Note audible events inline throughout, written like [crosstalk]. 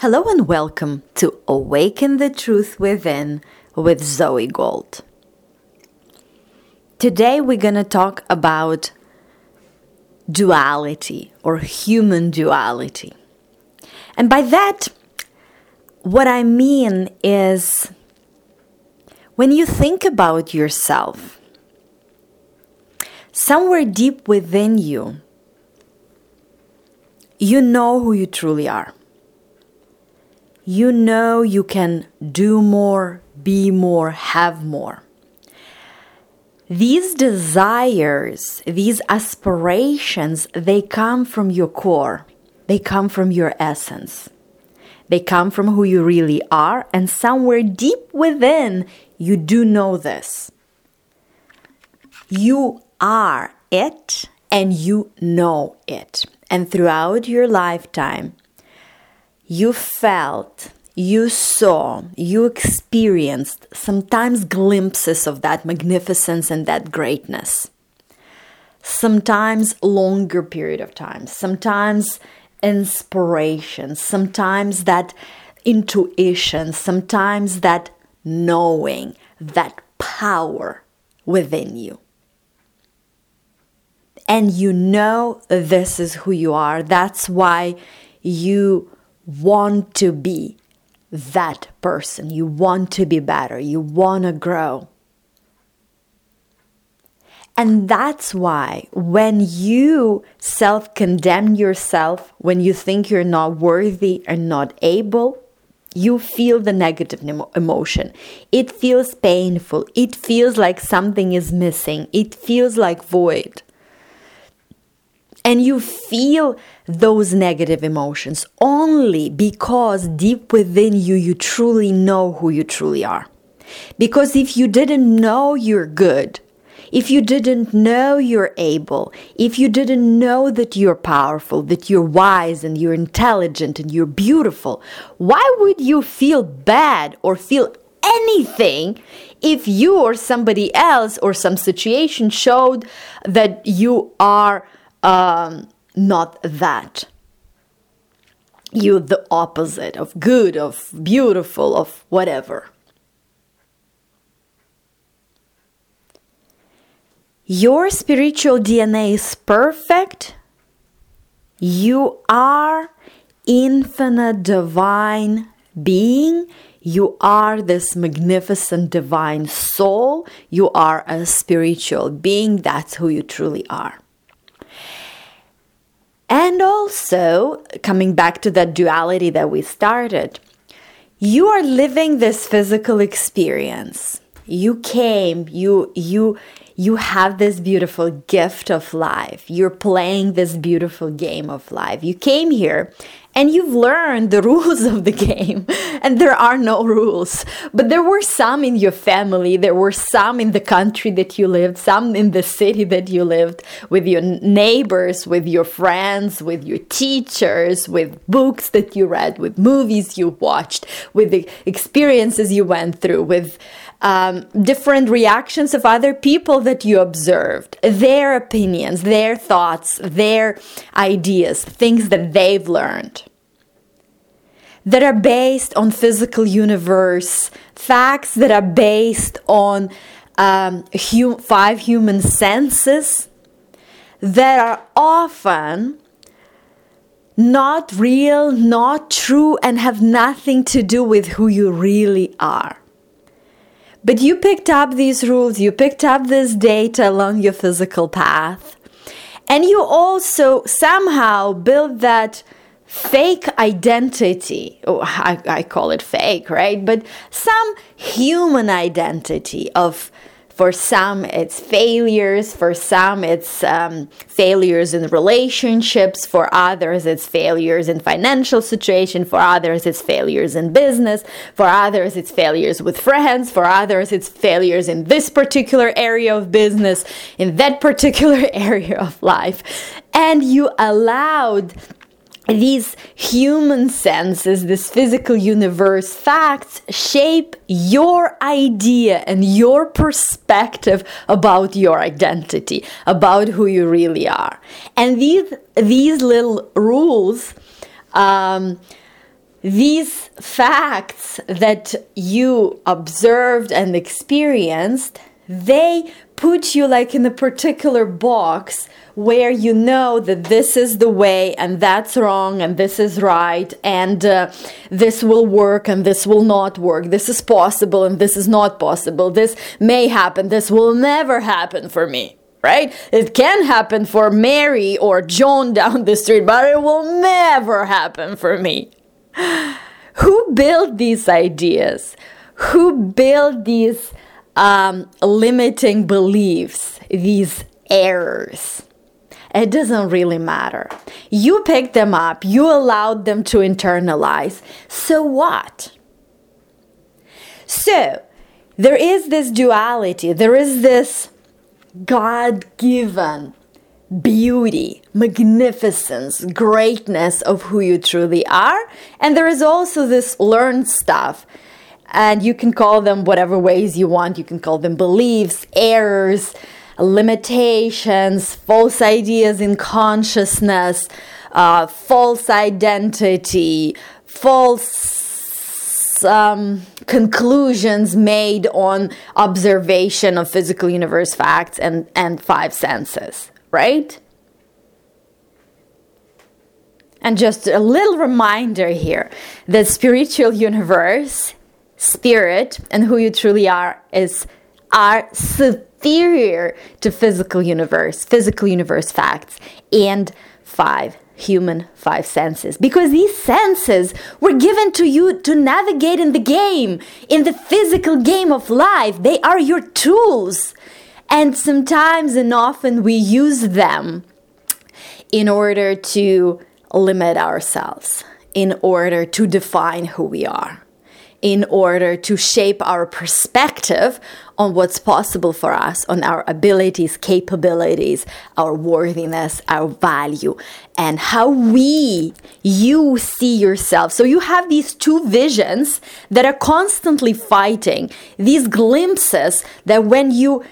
Hello and welcome to Awaken the Truth Within with Zoe Gold. Today we're going to talk about duality or human duality. And by that, what I mean is when you think about yourself, somewhere deep within you, you know who you truly are. You know you can do more, be more, have more. These desires, these aspirations, they come from your core. They come from your essence. They come from who you really are, and somewhere deep within, you do know this. You are it, and you know it. And throughout your lifetime, you felt you saw, you experienced sometimes glimpses of that magnificence and that greatness. Sometimes longer period of time, sometimes inspiration, sometimes that intuition, sometimes that knowing, that power within you. And you know this is who you are. That's why you want to be that person. You want to be better. You want to grow. And that's why when you self condemn yourself, when you think you're not worthy and not able, you feel the negative emotion. It feels painful. It feels like something is missing. It feels like void. And you feel those negative emotions only because deep within you, you truly know who you truly are. Because if you didn't know you're good, if you didn't know you're able, if you didn't know that you're powerful, that you're wise and you're intelligent and you're beautiful, why would you feel bad or feel anything if you or somebody else or some situation showed that you are um, not that. You're the opposite of good, of beautiful, of whatever. Your spiritual DNA is perfect. You are infinite divine being. You are this magnificent divine soul. You are a spiritual being. That's who you truly are. And also, coming back to that duality that we started, you are living this physical experience. You came, you you you have this beautiful gift of life. You're playing this beautiful game of life. You came here and you've learned the [laughs] rules of the game. And there are no rules. But there were some in your family. There were some in the country that you lived. Some in the city that you lived. With your neighbors with your friends with your teachers with books that you read with movies you watched with the experiences you went through with um, different reactions of other people that you observed, their opinions, their thoughts, their ideas, things that they've learned that are based on physical universe, facts that are based on um, hum- five human senses that are often not real, not true, and have nothing to do with who you really are. But you picked up these rules, you picked up this data along your physical path, and you also somehow built that fake identity. Oh, I, I call it fake, right? But some human identity of for some, it's failures. For some, it's um, failures in relationships. For others, it's failures in financial situation. For others, it's failures in business. For others, it's failures with friends. For others, it's failures in this particular area of business, in that particular [laughs] area of life. And you allowed these human senses, this physical universe facts shape your idea and your perspective about your identity, about who you really are. And these, these little rules um, these facts that you observed and experienced, they put you like in a particular box where you know that this is the way and that's wrong and this is right and uh, this will work and this will not work. This is possible and this is not possible. This may happen. This will never happen for me. Right? It can happen for Mary or John [laughs] down the street, but it will never happen for me. Who built these ideas? Who built these um, limiting beliefs, these errors? It doesn't really matter. You picked them up, you allowed them to internalize. So what? So, there is this duality, there is this God given beauty, magnificence, greatness of who you truly are. And there is also this learned stuff. And you can call them whatever ways you want. You can call them beliefs, errors, limitations, false ideas in consciousness, uh, false identity, false um, conclusions made on observation of physical universe facts and, and five senses, right? And just a little reminder here the spiritual universe, spirit, and who you truly are is are superior to physical universe, physical universe facts, and five human five senses. Because these senses were given to you to navigate in the game in the physical game of life. They are your tools. And sometimes and often we use them in order to limit ourselves in order to define who we are in order to shape our perspective on what's possible for us, on our abilities, capabilities, our worthiness, our value, and how we, you see yourself. So you have these two visions that are constantly fighting, these glimpses that when you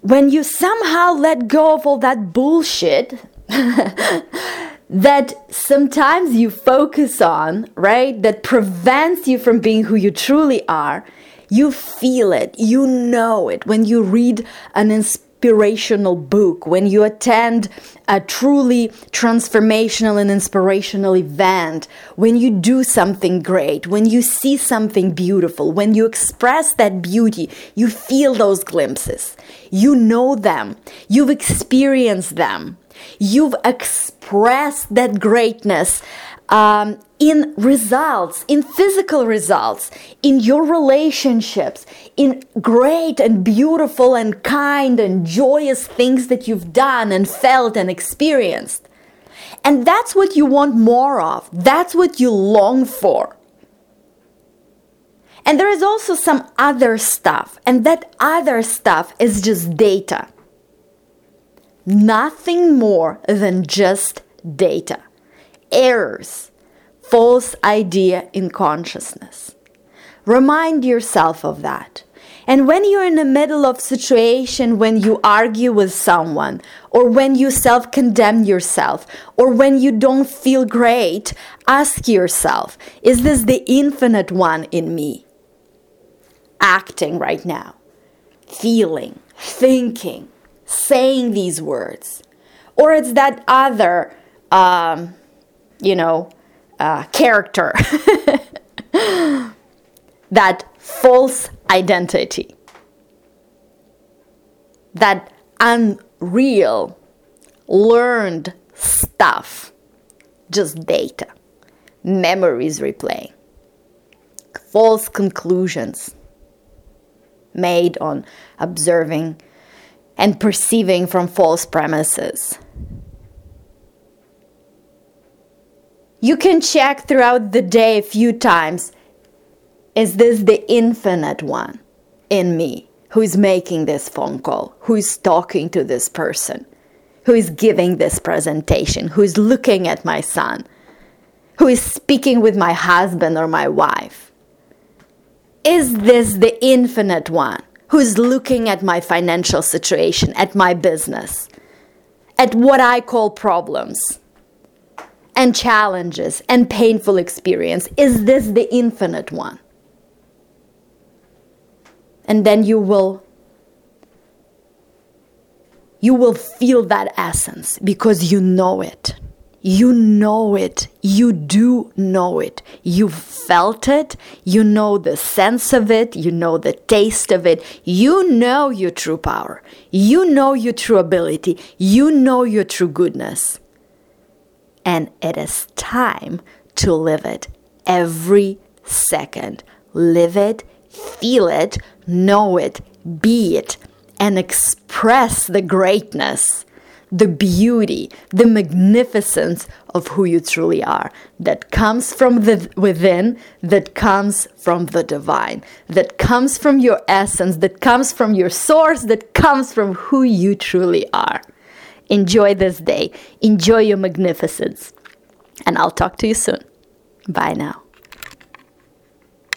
when you somehow let go of all that bullshit [laughs] that sometimes you focus on, right? That prevents you from being who you truly are. You feel it, you know it when you read an inspirational book, when you attend a truly transformational and inspirational event, when you do something great, when you see something beautiful, when you express that beauty, you feel those glimpses. You know them, you've experienced them You've expressed that greatness um, in results, in physical results, in your relationships, in great and beautiful and kind and joyous things that you've done and felt and experienced. And that's what you want more of. That's what you long for. And there is also some other stuff, and that other stuff is just data nothing more than just data, errors, false idea in consciousness. Remind yourself of that. And when you're in the middle of situation when you argue with someone or when you self-condemn yourself or when you don't feel great, ask yourself, is this the infinite one in me? Acting right now, feeling, thinking, saying these words, or it's that other, um, you know, uh, character, [laughs] that false identity, that unreal, learned stuff, just data, memories replaying, false conclusions made on observing and perceiving from false premises. You can check throughout the day a few times is this the infinite one in me who is making this phone call, who is talking to this person, who is giving this presentation, who is looking at my son, who is speaking with my husband or my wife? Is this the infinite one? Who's looking at my financial situation, at my business, at what I call problems, and challenges and painful experience? Is this the infinite one? And then you will you will feel that essence because you know it. You know it. You do know it. You've felt it. You know the sense of it. You know the taste of it. You know your true power. You know your true ability. You know your true goodness. And it is time to live it every second. Live it, feel it, know it, be it, and express the greatness the beauty, the magnificence of who you truly are that comes from the within, that comes from the divine, that comes from your essence, that comes from your source, that comes from who you truly are. Enjoy this day, enjoy your magnificence, and I'll talk to you soon. Bye now.